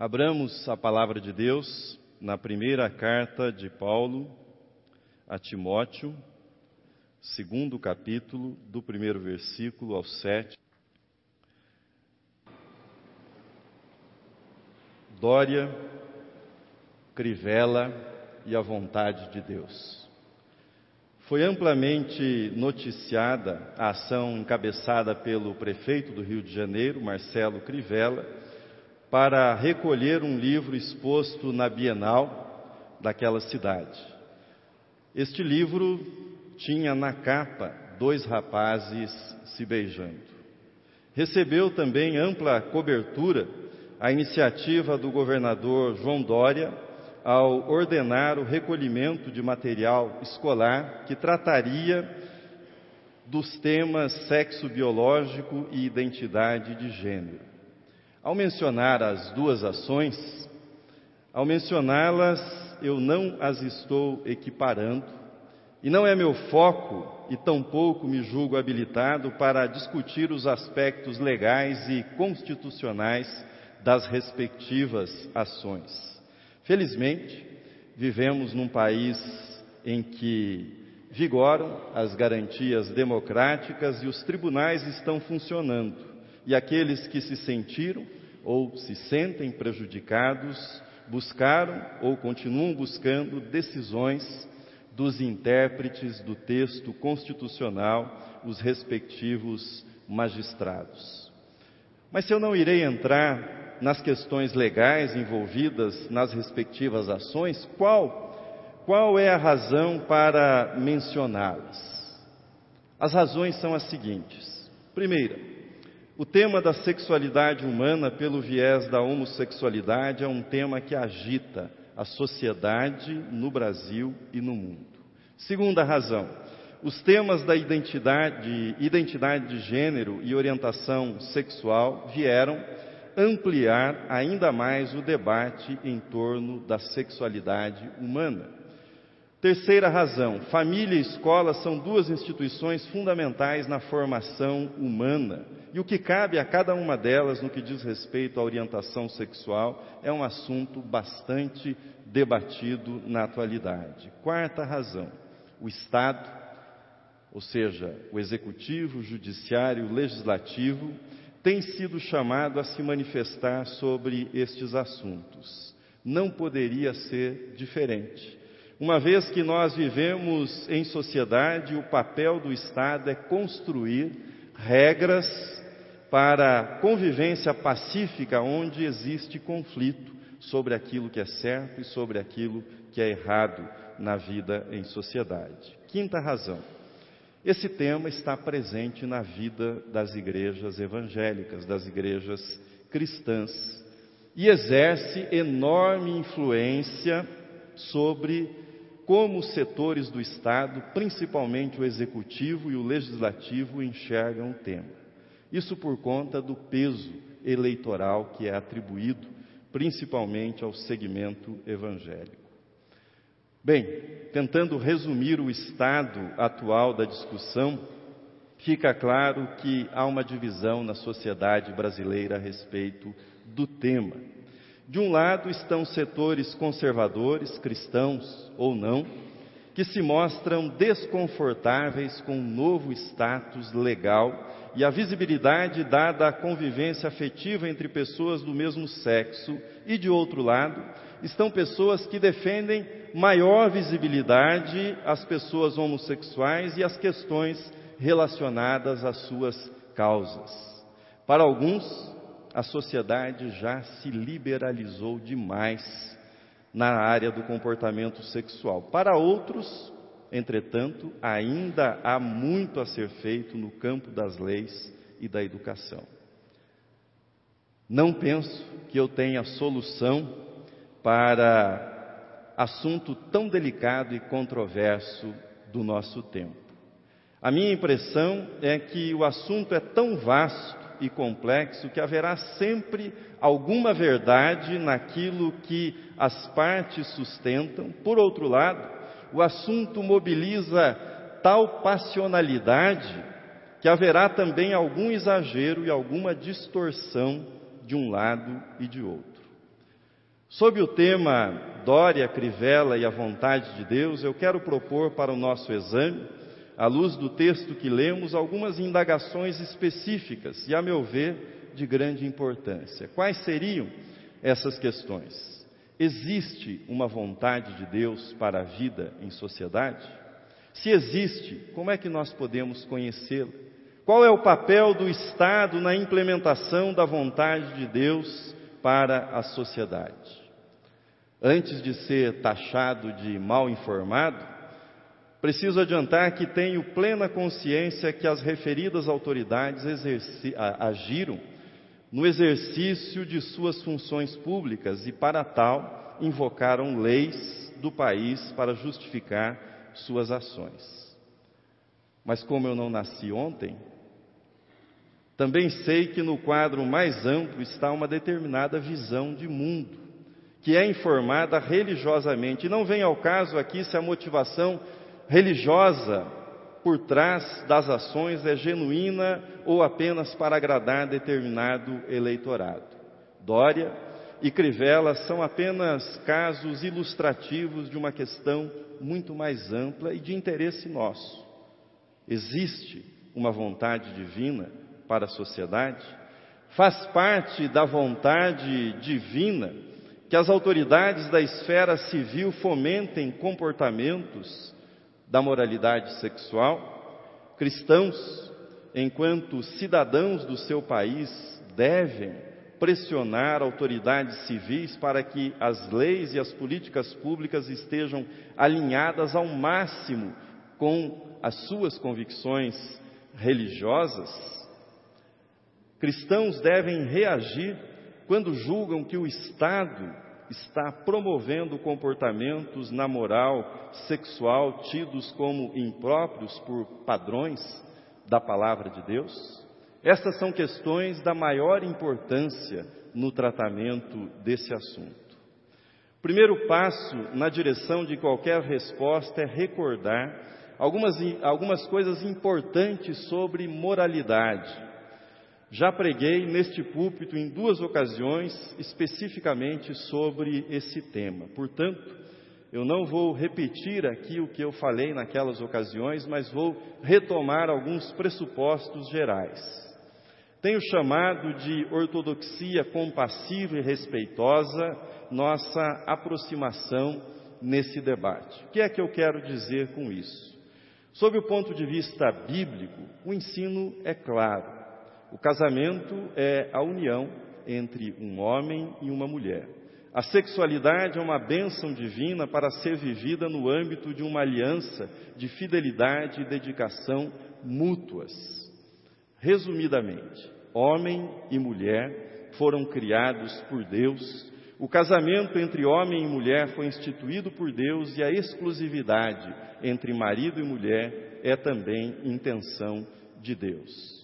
Abramos a palavra de Deus na primeira carta de Paulo a Timóteo, segundo capítulo, do primeiro versículo ao sete. Dória, Crivella e a vontade de Deus. Foi amplamente noticiada a ação encabeçada pelo prefeito do Rio de Janeiro, Marcelo Crivella, para recolher um livro exposto na Bienal daquela cidade. Este livro tinha na capa dois rapazes se beijando. Recebeu também ampla cobertura a iniciativa do governador João Dória ao ordenar o recolhimento de material escolar que trataria dos temas sexo biológico e identidade de gênero. Ao mencionar as duas ações, ao mencioná-las, eu não as estou equiparando, e não é meu foco, e tampouco me julgo habilitado para discutir os aspectos legais e constitucionais das respectivas ações. Felizmente, vivemos num país em que vigoram as garantias democráticas e os tribunais estão funcionando e aqueles que se sentiram ou se sentem prejudicados buscaram ou continuam buscando decisões dos intérpretes do texto constitucional, os respectivos magistrados. Mas se eu não irei entrar nas questões legais envolvidas nas respectivas ações, qual qual é a razão para mencioná-las? As razões são as seguintes. Primeira, o tema da sexualidade humana pelo viés da homossexualidade é um tema que agita a sociedade no Brasil e no mundo. Segunda razão, os temas da identidade, identidade de gênero e orientação sexual vieram ampliar ainda mais o debate em torno da sexualidade humana. Terceira razão: família e escola são duas instituições fundamentais na formação humana. E o que cabe a cada uma delas no que diz respeito à orientação sexual é um assunto bastante debatido na atualidade. Quarta razão: o Estado, ou seja, o executivo, o judiciário, o legislativo, tem sido chamado a se manifestar sobre estes assuntos. Não poderia ser diferente. Uma vez que nós vivemos em sociedade, o papel do Estado é construir regras para convivência pacífica onde existe conflito sobre aquilo que é certo e sobre aquilo que é errado na vida em sociedade. Quinta razão. Esse tema está presente na vida das igrejas evangélicas, das igrejas cristãs, e exerce enorme influência sobre como os setores do Estado, principalmente o executivo e o legislativo, enxergam o tema. Isso por conta do peso eleitoral que é atribuído principalmente ao segmento evangélico. Bem, tentando resumir o estado atual da discussão, fica claro que há uma divisão na sociedade brasileira a respeito do tema. De um lado estão setores conservadores, cristãos ou não, que se mostram desconfortáveis com o novo status legal e a visibilidade dada à convivência afetiva entre pessoas do mesmo sexo, e de outro lado, estão pessoas que defendem maior visibilidade às pessoas homossexuais e às questões relacionadas às suas causas. Para alguns, a sociedade já se liberalizou demais na área do comportamento sexual. Para outros, entretanto, ainda há muito a ser feito no campo das leis e da educação. Não penso que eu tenha solução para assunto tão delicado e controverso do nosso tempo. A minha impressão é que o assunto é tão vasto e complexo que haverá sempre alguma verdade naquilo que as partes sustentam. Por outro lado, o assunto mobiliza tal passionalidade que haverá também algum exagero e alguma distorção de um lado e de outro. Sob o tema Dória, Crivella e a vontade de Deus, eu quero propor para o nosso exame, à luz do texto que lemos, algumas indagações específicas e, a meu ver, de grande importância. Quais seriam essas questões? Existe uma vontade de Deus para a vida em sociedade? Se existe, como é que nós podemos conhecê-la? Qual é o papel do Estado na implementação da vontade de Deus para a sociedade? antes de ser taxado de mal informado, preciso adiantar que tenho plena consciência que as referidas autoridades agiram no exercício de suas funções públicas e, para tal, invocaram leis do país para justificar suas ações. Mas, como eu não nasci ontem, também sei que no quadro mais amplo está uma determinada visão de mundo que é informada religiosamente. E não vem ao caso aqui se a motivação religiosa por trás das ações é genuína ou apenas para agradar determinado eleitorado. Dória e Crivella são apenas casos ilustrativos de uma questão muito mais ampla e de interesse nosso. Existe uma vontade divina para a sociedade? Faz parte da vontade divina que as autoridades da esfera civil fomentem comportamentos da moralidade sexual. Cristãos, enquanto cidadãos do seu país, devem pressionar autoridades civis para que as leis e as políticas públicas estejam alinhadas ao máximo com as suas convicções religiosas. Cristãos devem reagir quando julgam que o Estado está promovendo comportamentos na moral sexual tidos como impróprios por padrões da palavra de Deus? Estas são questões da maior importância no tratamento desse assunto. O primeiro passo na direção de qualquer resposta é recordar algumas, algumas coisas importantes sobre moralidade já preguei neste púlpito em duas ocasiões especificamente sobre esse tema. Portanto, eu não vou repetir aqui o que eu falei naquelas ocasiões, mas vou retomar alguns pressupostos gerais. Tenho chamado de ortodoxia compassiva e respeitosa nossa aproximação nesse debate. O que é que eu quero dizer com isso? Sob o ponto de vista bíblico, o ensino é claro. O casamento é a união entre um homem e uma mulher. A sexualidade é uma bênção divina para ser vivida no âmbito de uma aliança de fidelidade e dedicação mútuas. Resumidamente, homem e mulher foram criados por Deus. O casamento entre homem e mulher foi instituído por Deus e a exclusividade entre marido e mulher é também intenção de Deus.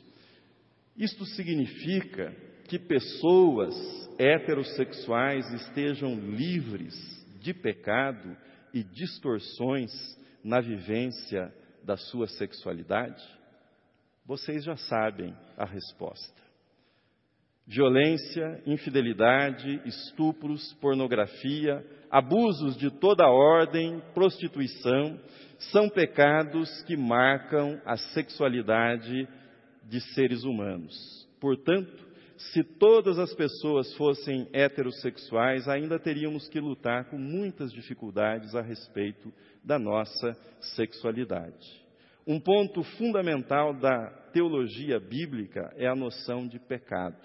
Isto significa que pessoas heterossexuais estejam livres de pecado e distorções na vivência da sua sexualidade? Vocês já sabem a resposta. Violência, infidelidade, estupros, pornografia, abusos de toda ordem, prostituição, são pecados que marcam a sexualidade de seres humanos. Portanto, se todas as pessoas fossem heterossexuais, ainda teríamos que lutar com muitas dificuldades a respeito da nossa sexualidade. Um ponto fundamental da teologia bíblica é a noção de pecado.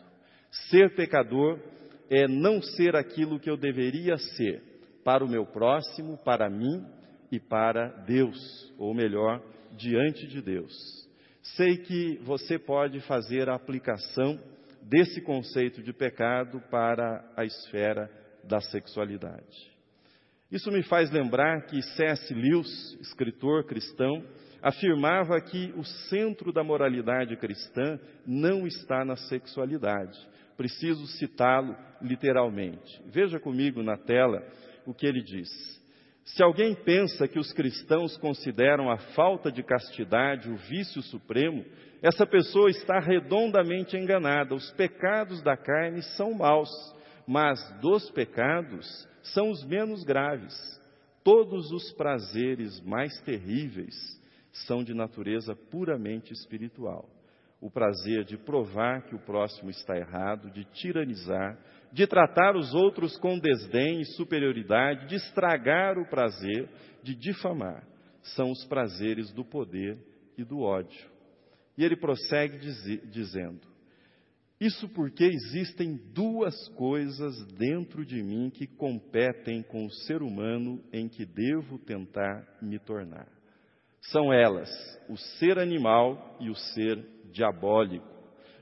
Ser pecador é não ser aquilo que eu deveria ser para o meu próximo, para mim e para Deus, ou melhor, diante de Deus. Sei que você pode fazer a aplicação desse conceito de pecado para a esfera da sexualidade. Isso me faz lembrar que C.S. Lewis, escritor cristão, afirmava que o centro da moralidade cristã não está na sexualidade. Preciso citá-lo literalmente. Veja comigo na tela o que ele diz. Se alguém pensa que os cristãos consideram a falta de castidade o vício supremo, essa pessoa está redondamente enganada. Os pecados da carne são maus, mas dos pecados são os menos graves. Todos os prazeres mais terríveis são de natureza puramente espiritual. O prazer de provar que o próximo está errado, de tiranizar, de tratar os outros com desdém e superioridade, de estragar o prazer, de difamar, são os prazeres do poder e do ódio. E ele prossegue dizendo: Isso porque existem duas coisas dentro de mim que competem com o ser humano em que devo tentar me tornar. São elas o ser animal e o ser diabólico.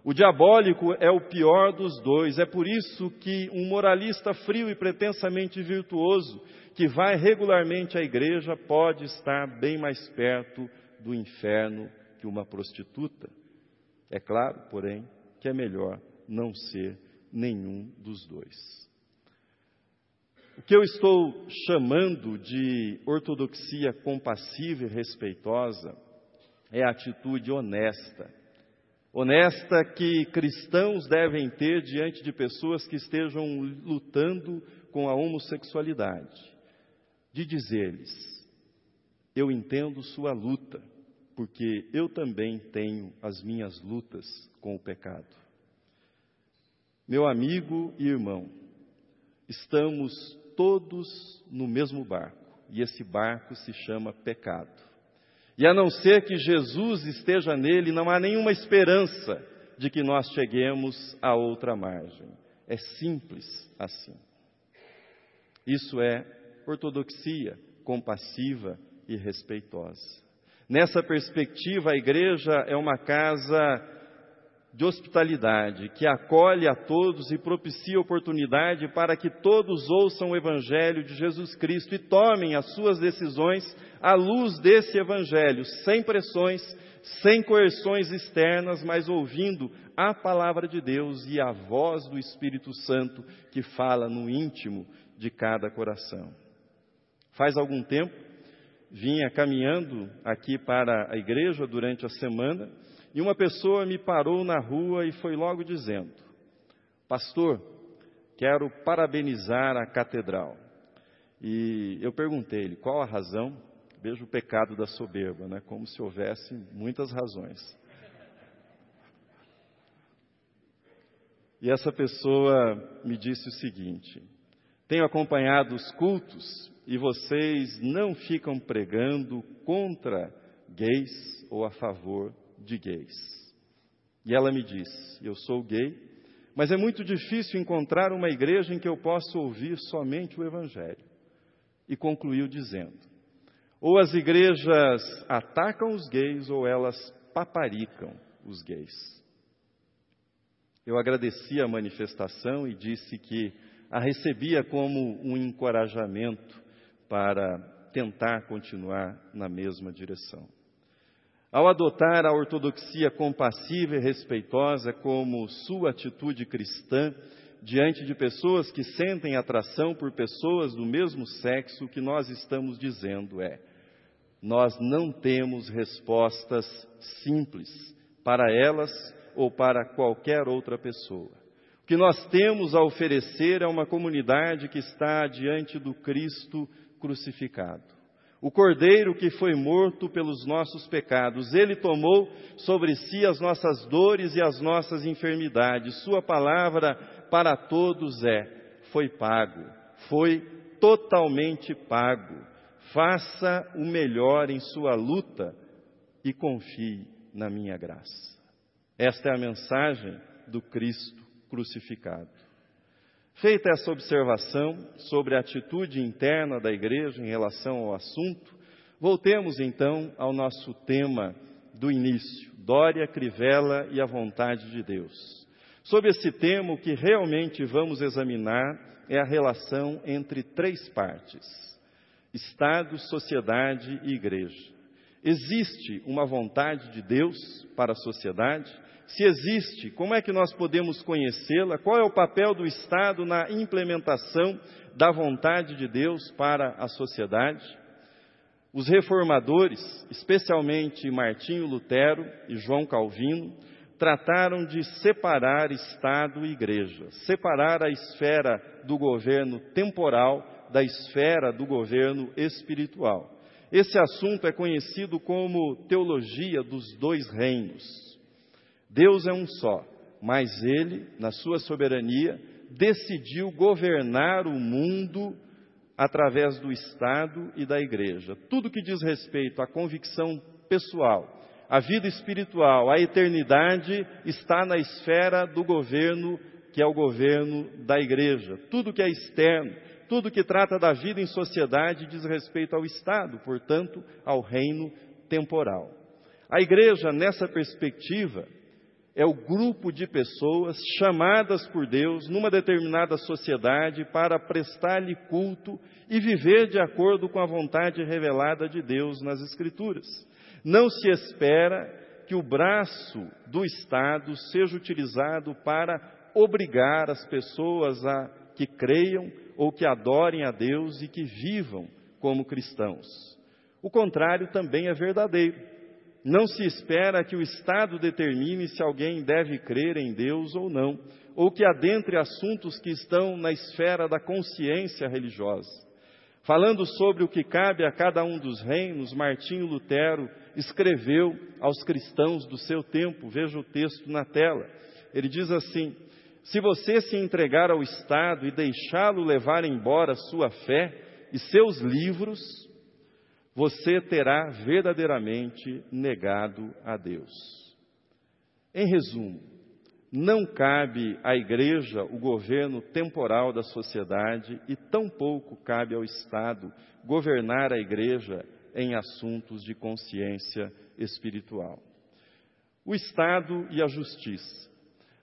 O diabólico é o pior dos dois, é por isso que um moralista frio e pretensamente virtuoso, que vai regularmente à igreja, pode estar bem mais perto do inferno que uma prostituta. É claro, porém, que é melhor não ser nenhum dos dois. O que eu estou chamando de ortodoxia compassiva e respeitosa é a atitude honesta. Honesta que cristãos devem ter diante de pessoas que estejam lutando com a homossexualidade. De dizer-lhes: Eu entendo sua luta, porque eu também tenho as minhas lutas com o pecado. Meu amigo e irmão, estamos todos no mesmo barco, e esse barco se chama pecado. E a não ser que Jesus esteja nele, não há nenhuma esperança de que nós cheguemos a outra margem. É simples assim. Isso é ortodoxia compassiva e respeitosa. Nessa perspectiva, a igreja é uma casa de hospitalidade, que acolhe a todos e propicia oportunidade para que todos ouçam o Evangelho de Jesus Cristo e tomem as suas decisões à luz desse Evangelho, sem pressões, sem coerções externas, mas ouvindo a palavra de Deus e a voz do Espírito Santo que fala no íntimo de cada coração. Faz algum tempo, vinha caminhando aqui para a igreja durante a semana e uma pessoa me parou na rua e foi logo dizendo: Pastor, quero parabenizar a catedral. E eu perguntei-lhe qual a razão. Veja o pecado da soberba, né? como se houvesse muitas razões. E essa pessoa me disse o seguinte: tenho acompanhado os cultos e vocês não ficam pregando contra gays ou a favor de gays. E ela me disse: Eu sou gay, mas é muito difícil encontrar uma igreja em que eu possa ouvir somente o Evangelho. E concluiu dizendo: Ou as igrejas atacam os gays ou elas paparicam os gays. Eu agradeci a manifestação e disse que a recebia como um encorajamento para tentar continuar na mesma direção. Ao adotar a ortodoxia compassiva e respeitosa como sua atitude cristã diante de pessoas que sentem atração por pessoas do mesmo sexo, o que nós estamos dizendo é: nós não temos respostas simples para elas ou para qualquer outra pessoa que nós temos a oferecer a uma comunidade que está diante do Cristo crucificado. O Cordeiro que foi morto pelos nossos pecados, ele tomou sobre si as nossas dores e as nossas enfermidades. Sua palavra para todos é: foi pago, foi totalmente pago. Faça o melhor em sua luta e confie na minha graça. Esta é a mensagem do Cristo crucificado. Feita essa observação sobre a atitude interna da igreja em relação ao assunto, voltemos então ao nosso tema do início: Dória, Crivella e a vontade de Deus. Sobre esse tema, o que realmente vamos examinar é a relação entre três partes: Estado, sociedade e igreja. Existe uma vontade de Deus para a sociedade? Se existe, como é que nós podemos conhecê-la? Qual é o papel do Estado na implementação da vontade de Deus para a sociedade? Os reformadores, especialmente Martinho Lutero e João Calvino, trataram de separar Estado e Igreja, separar a esfera do governo temporal da esfera do governo espiritual. Esse assunto é conhecido como teologia dos dois reinos. Deus é um só, mas ele, na sua soberania, decidiu governar o mundo através do Estado e da Igreja. Tudo que diz respeito à convicção pessoal, à vida espiritual, à eternidade, está na esfera do governo, que é o governo da Igreja. Tudo que é externo, tudo que trata da vida em sociedade diz respeito ao Estado, portanto, ao reino temporal. A Igreja, nessa perspectiva, é o grupo de pessoas chamadas por Deus numa determinada sociedade para prestar-lhe culto e viver de acordo com a vontade revelada de Deus nas Escrituras. Não se espera que o braço do Estado seja utilizado para obrigar as pessoas a que creiam ou que adorem a Deus e que vivam como cristãos. O contrário também é verdadeiro. Não se espera que o Estado determine se alguém deve crer em Deus ou não, ou que adentre assuntos que estão na esfera da consciência religiosa. Falando sobre o que cabe a cada um dos reinos, Martinho Lutero escreveu aos cristãos do seu tempo, veja o texto na tela. Ele diz assim: Se você se entregar ao Estado e deixá-lo levar embora sua fé e seus livros, você terá verdadeiramente negado a Deus. Em resumo, não cabe à igreja o governo temporal da sociedade e tampouco cabe ao Estado governar a igreja em assuntos de consciência espiritual. O Estado e a justiça.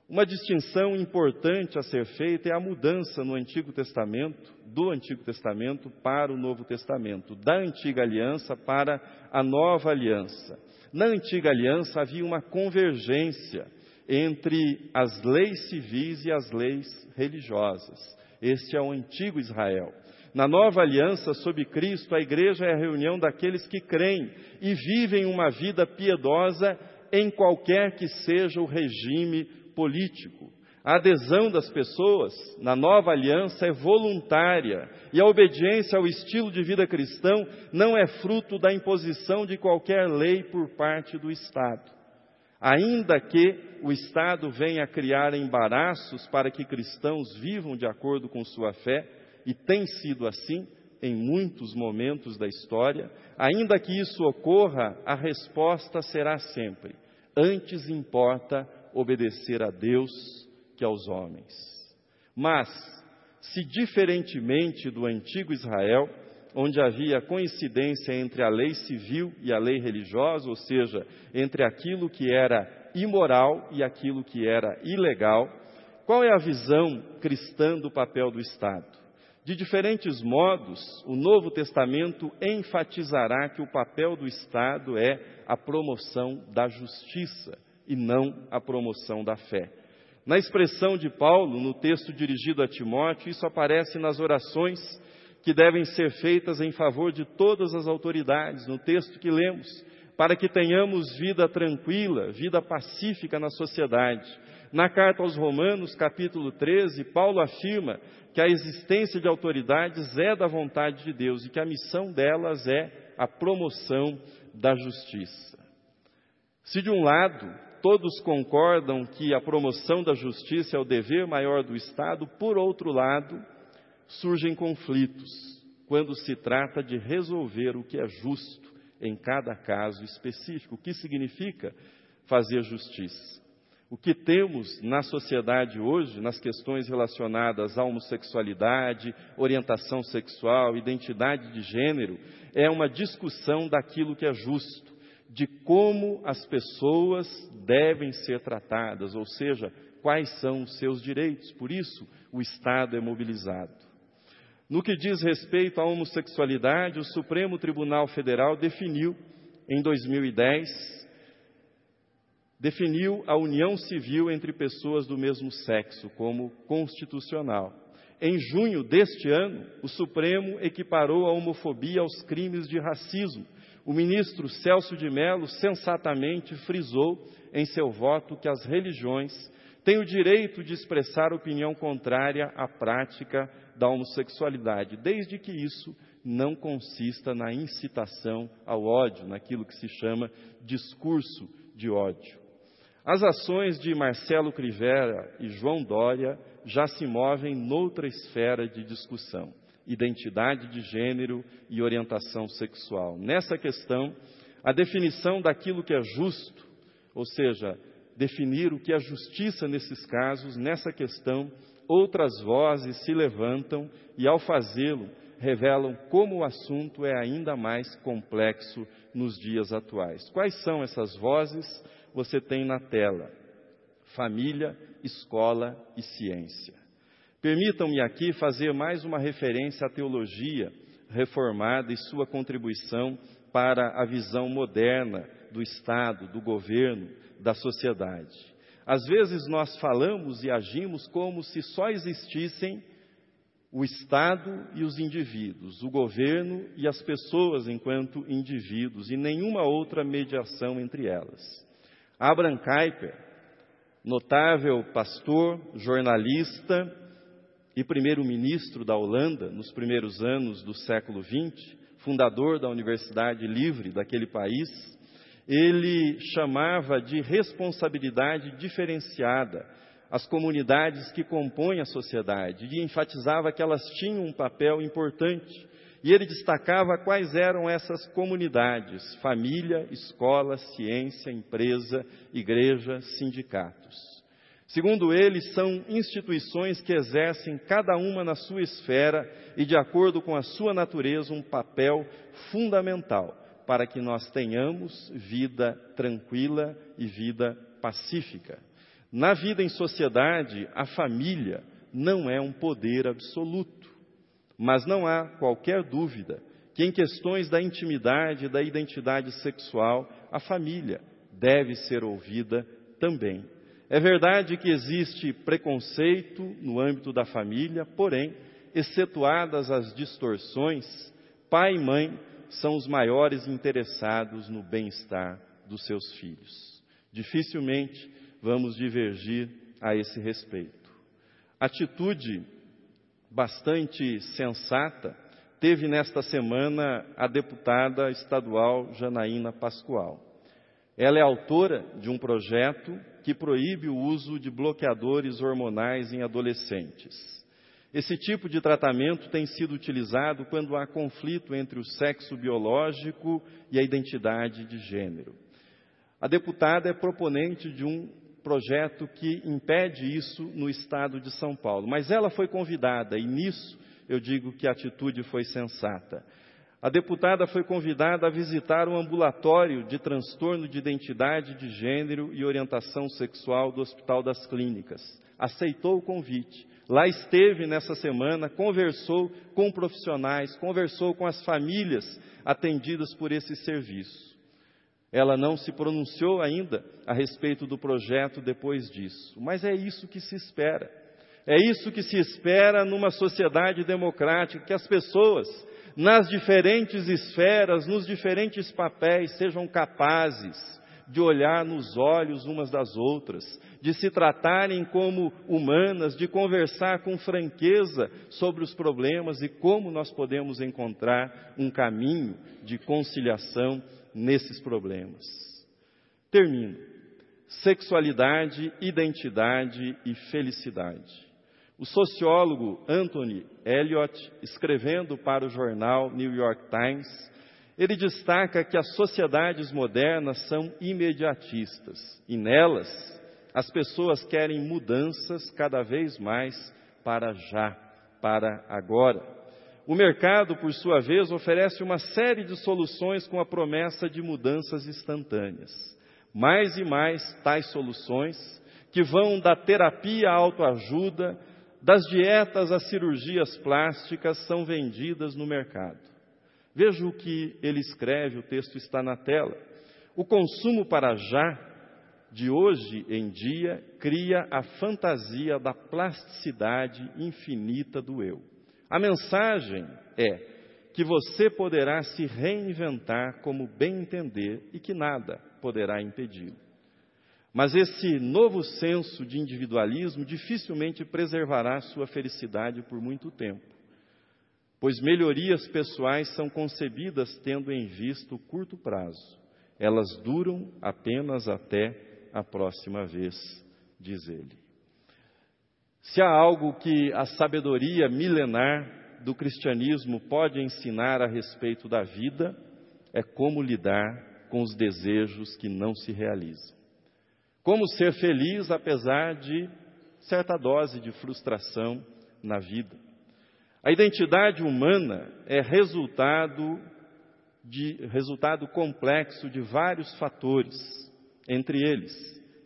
Uma distinção importante a ser feita é a mudança no Antigo Testamento, do Antigo Testamento para o Novo Testamento, da Antiga Aliança para a Nova Aliança. Na Antiga Aliança havia uma convergência entre as leis civis e as leis religiosas. Este é o antigo Israel. Na nova aliança, sob Cristo, a igreja é a reunião daqueles que creem e vivem uma vida piedosa em qualquer que seja o regime político. A adesão das pessoas na nova aliança é voluntária e a obediência ao estilo de vida cristão não é fruto da imposição de qualquer lei por parte do Estado. Ainda que o Estado venha criar embaraços para que cristãos vivam de acordo com sua fé, e tem sido assim em muitos momentos da história, ainda que isso ocorra, a resposta será sempre: antes importa obedecer a Deus que aos homens. Mas, se diferentemente do antigo Israel, onde havia coincidência entre a lei civil e a lei religiosa, ou seja, entre aquilo que era imoral e aquilo que era ilegal, qual é a visão cristã do papel do Estado? De diferentes modos, o Novo Testamento enfatizará que o papel do Estado é a promoção da justiça e não a promoção da fé. Na expressão de Paulo, no texto dirigido a Timóteo, isso aparece nas orações que devem ser feitas em favor de todas as autoridades, no texto que lemos, para que tenhamos vida tranquila, vida pacífica na sociedade. Na carta aos Romanos, capítulo 13, Paulo afirma que a existência de autoridades é da vontade de Deus e que a missão delas é a promoção da justiça. Se de um lado todos concordam que a promoção da justiça é o dever maior do Estado, por outro lado, surgem conflitos quando se trata de resolver o que é justo em cada caso específico. O que significa fazer justiça? O que temos na sociedade hoje, nas questões relacionadas à homossexualidade, orientação sexual, identidade de gênero, é uma discussão daquilo que é justo de como as pessoas devem ser tratadas, ou seja, quais são os seus direitos. Por isso, o Estado é mobilizado. No que diz respeito à homossexualidade, o Supremo Tribunal Federal definiu, em 2010, definiu a união civil entre pessoas do mesmo sexo como constitucional. Em junho deste ano, o Supremo equiparou a homofobia aos crimes de racismo, o ministro Celso de Mello sensatamente frisou em seu voto que as religiões têm o direito de expressar opinião contrária à prática da homossexualidade, desde que isso não consista na incitação ao ódio, naquilo que se chama discurso de ódio. As ações de Marcelo Crivella e João Dória já se movem noutra esfera de discussão identidade de gênero e orientação sexual. Nessa questão, a definição daquilo que é justo, ou seja, definir o que é justiça nesses casos, nessa questão, outras vozes se levantam e, ao fazê-lo, revelam como o assunto é ainda mais complexo nos dias atuais. Quais são essas vozes? Você tem na tela: família, escola e ciência. Permitam-me aqui fazer mais uma referência à teologia reformada e sua contribuição para a visão moderna do Estado, do governo, da sociedade. Às vezes nós falamos e agimos como se só existissem o Estado e os indivíduos, o governo e as pessoas enquanto indivíduos, e nenhuma outra mediação entre elas. Abraham Kuyper, notável pastor, jornalista e primeiro-ministro da Holanda nos primeiros anos do século XX, fundador da Universidade Livre daquele país, ele chamava de responsabilidade diferenciada as comunidades que compõem a sociedade e enfatizava que elas tinham um papel importante. E ele destacava quais eram essas comunidades: família, escola, ciência, empresa, igreja, sindicatos. Segundo ele, são instituições que exercem cada uma na sua esfera e, de acordo com a sua natureza, um papel fundamental para que nós tenhamos vida tranquila e vida pacífica. Na vida em sociedade, a família não é um poder absoluto, mas não há qualquer dúvida que, em questões da intimidade e da identidade sexual, a família deve ser ouvida também. É verdade que existe preconceito no âmbito da família, porém, excetuadas as distorções, pai e mãe são os maiores interessados no bem-estar dos seus filhos. Dificilmente vamos divergir a esse respeito. Atitude bastante sensata teve nesta semana a deputada estadual Janaína Pascoal. Ela é autora de um projeto que proíbe o uso de bloqueadores hormonais em adolescentes. Esse tipo de tratamento tem sido utilizado quando há conflito entre o sexo biológico e a identidade de gênero. A deputada é proponente de um projeto que impede isso no estado de São Paulo. Mas ela foi convidada, e nisso eu digo que a atitude foi sensata. A deputada foi convidada a visitar um ambulatório de transtorno de identidade de gênero e orientação sexual do Hospital das Clínicas. Aceitou o convite. Lá esteve nessa semana, conversou com profissionais, conversou com as famílias atendidas por esse serviço. Ela não se pronunciou ainda a respeito do projeto depois disso, mas é isso que se espera. É isso que se espera numa sociedade democrática, que as pessoas, nas diferentes esferas, nos diferentes papéis, sejam capazes de olhar nos olhos umas das outras, de se tratarem como humanas, de conversar com franqueza sobre os problemas e como nós podemos encontrar um caminho de conciliação nesses problemas. Termino. Sexualidade, identidade e felicidade. O sociólogo Anthony Elliot, escrevendo para o jornal New York Times, ele destaca que as sociedades modernas são imediatistas e nelas as pessoas querem mudanças cada vez mais para já, para agora. O mercado, por sua vez, oferece uma série de soluções com a promessa de mudanças instantâneas. Mais e mais tais soluções, que vão da terapia à autoajuda, das dietas às cirurgias plásticas, são vendidas no mercado. Veja o que ele escreve, o texto está na tela. O consumo para já, de hoje em dia, cria a fantasia da plasticidade infinita do eu. A mensagem é que você poderá se reinventar como bem entender e que nada poderá impedi-lo. Mas esse novo senso de individualismo dificilmente preservará sua felicidade por muito tempo, pois melhorias pessoais são concebidas tendo em vista o curto prazo. Elas duram apenas até a próxima vez, diz ele. Se há algo que a sabedoria milenar do cristianismo pode ensinar a respeito da vida é como lidar com os desejos que não se realizam. Como ser feliz apesar de certa dose de frustração na vida. A identidade humana é resultado de resultado complexo de vários fatores, entre eles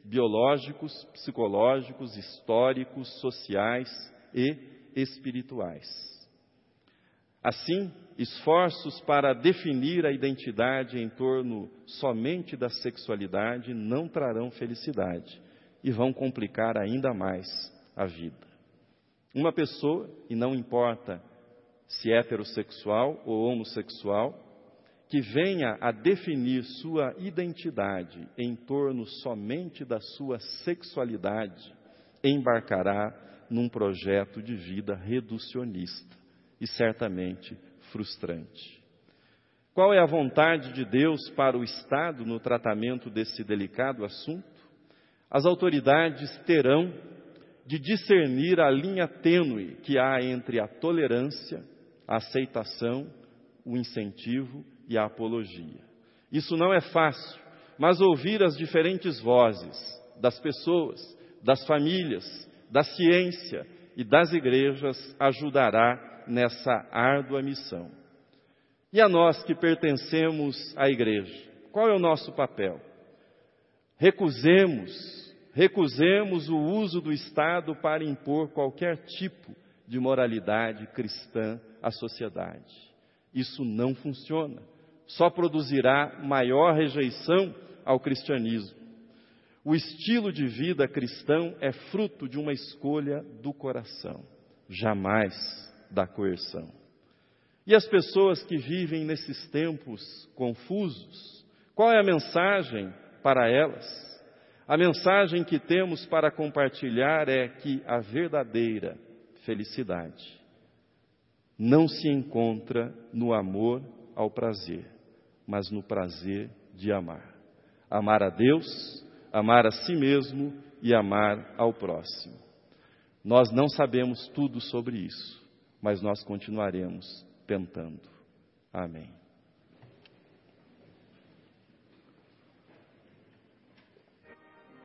biológicos, psicológicos, históricos, sociais e espirituais. Assim, esforços para definir a identidade em torno somente da sexualidade não trarão felicidade e vão complicar ainda mais a vida. Uma pessoa, e não importa se heterossexual ou homossexual, que venha a definir sua identidade em torno somente da sua sexualidade, embarcará num projeto de vida reducionista e certamente frustrante. Qual é a vontade de Deus para o Estado no tratamento desse delicado assunto? As autoridades terão de discernir a linha tênue que há entre a tolerância, a aceitação, o incentivo e a apologia. Isso não é fácil, mas ouvir as diferentes vozes das pessoas, das famílias, da ciência e das igrejas ajudará nessa árdua missão. E a nós que pertencemos à igreja, qual é o nosso papel? Recusemos, recusemos o uso do Estado para impor qualquer tipo de moralidade cristã à sociedade. Isso não funciona. Só produzirá maior rejeição ao cristianismo. O estilo de vida cristão é fruto de uma escolha do coração, jamais da coerção. E as pessoas que vivem nesses tempos confusos, qual é a mensagem para elas? A mensagem que temos para compartilhar é que a verdadeira felicidade não se encontra no amor ao prazer, mas no prazer de amar. Amar a Deus, amar a si mesmo e amar ao próximo. Nós não sabemos tudo sobre isso mas nós continuaremos tentando. Amém.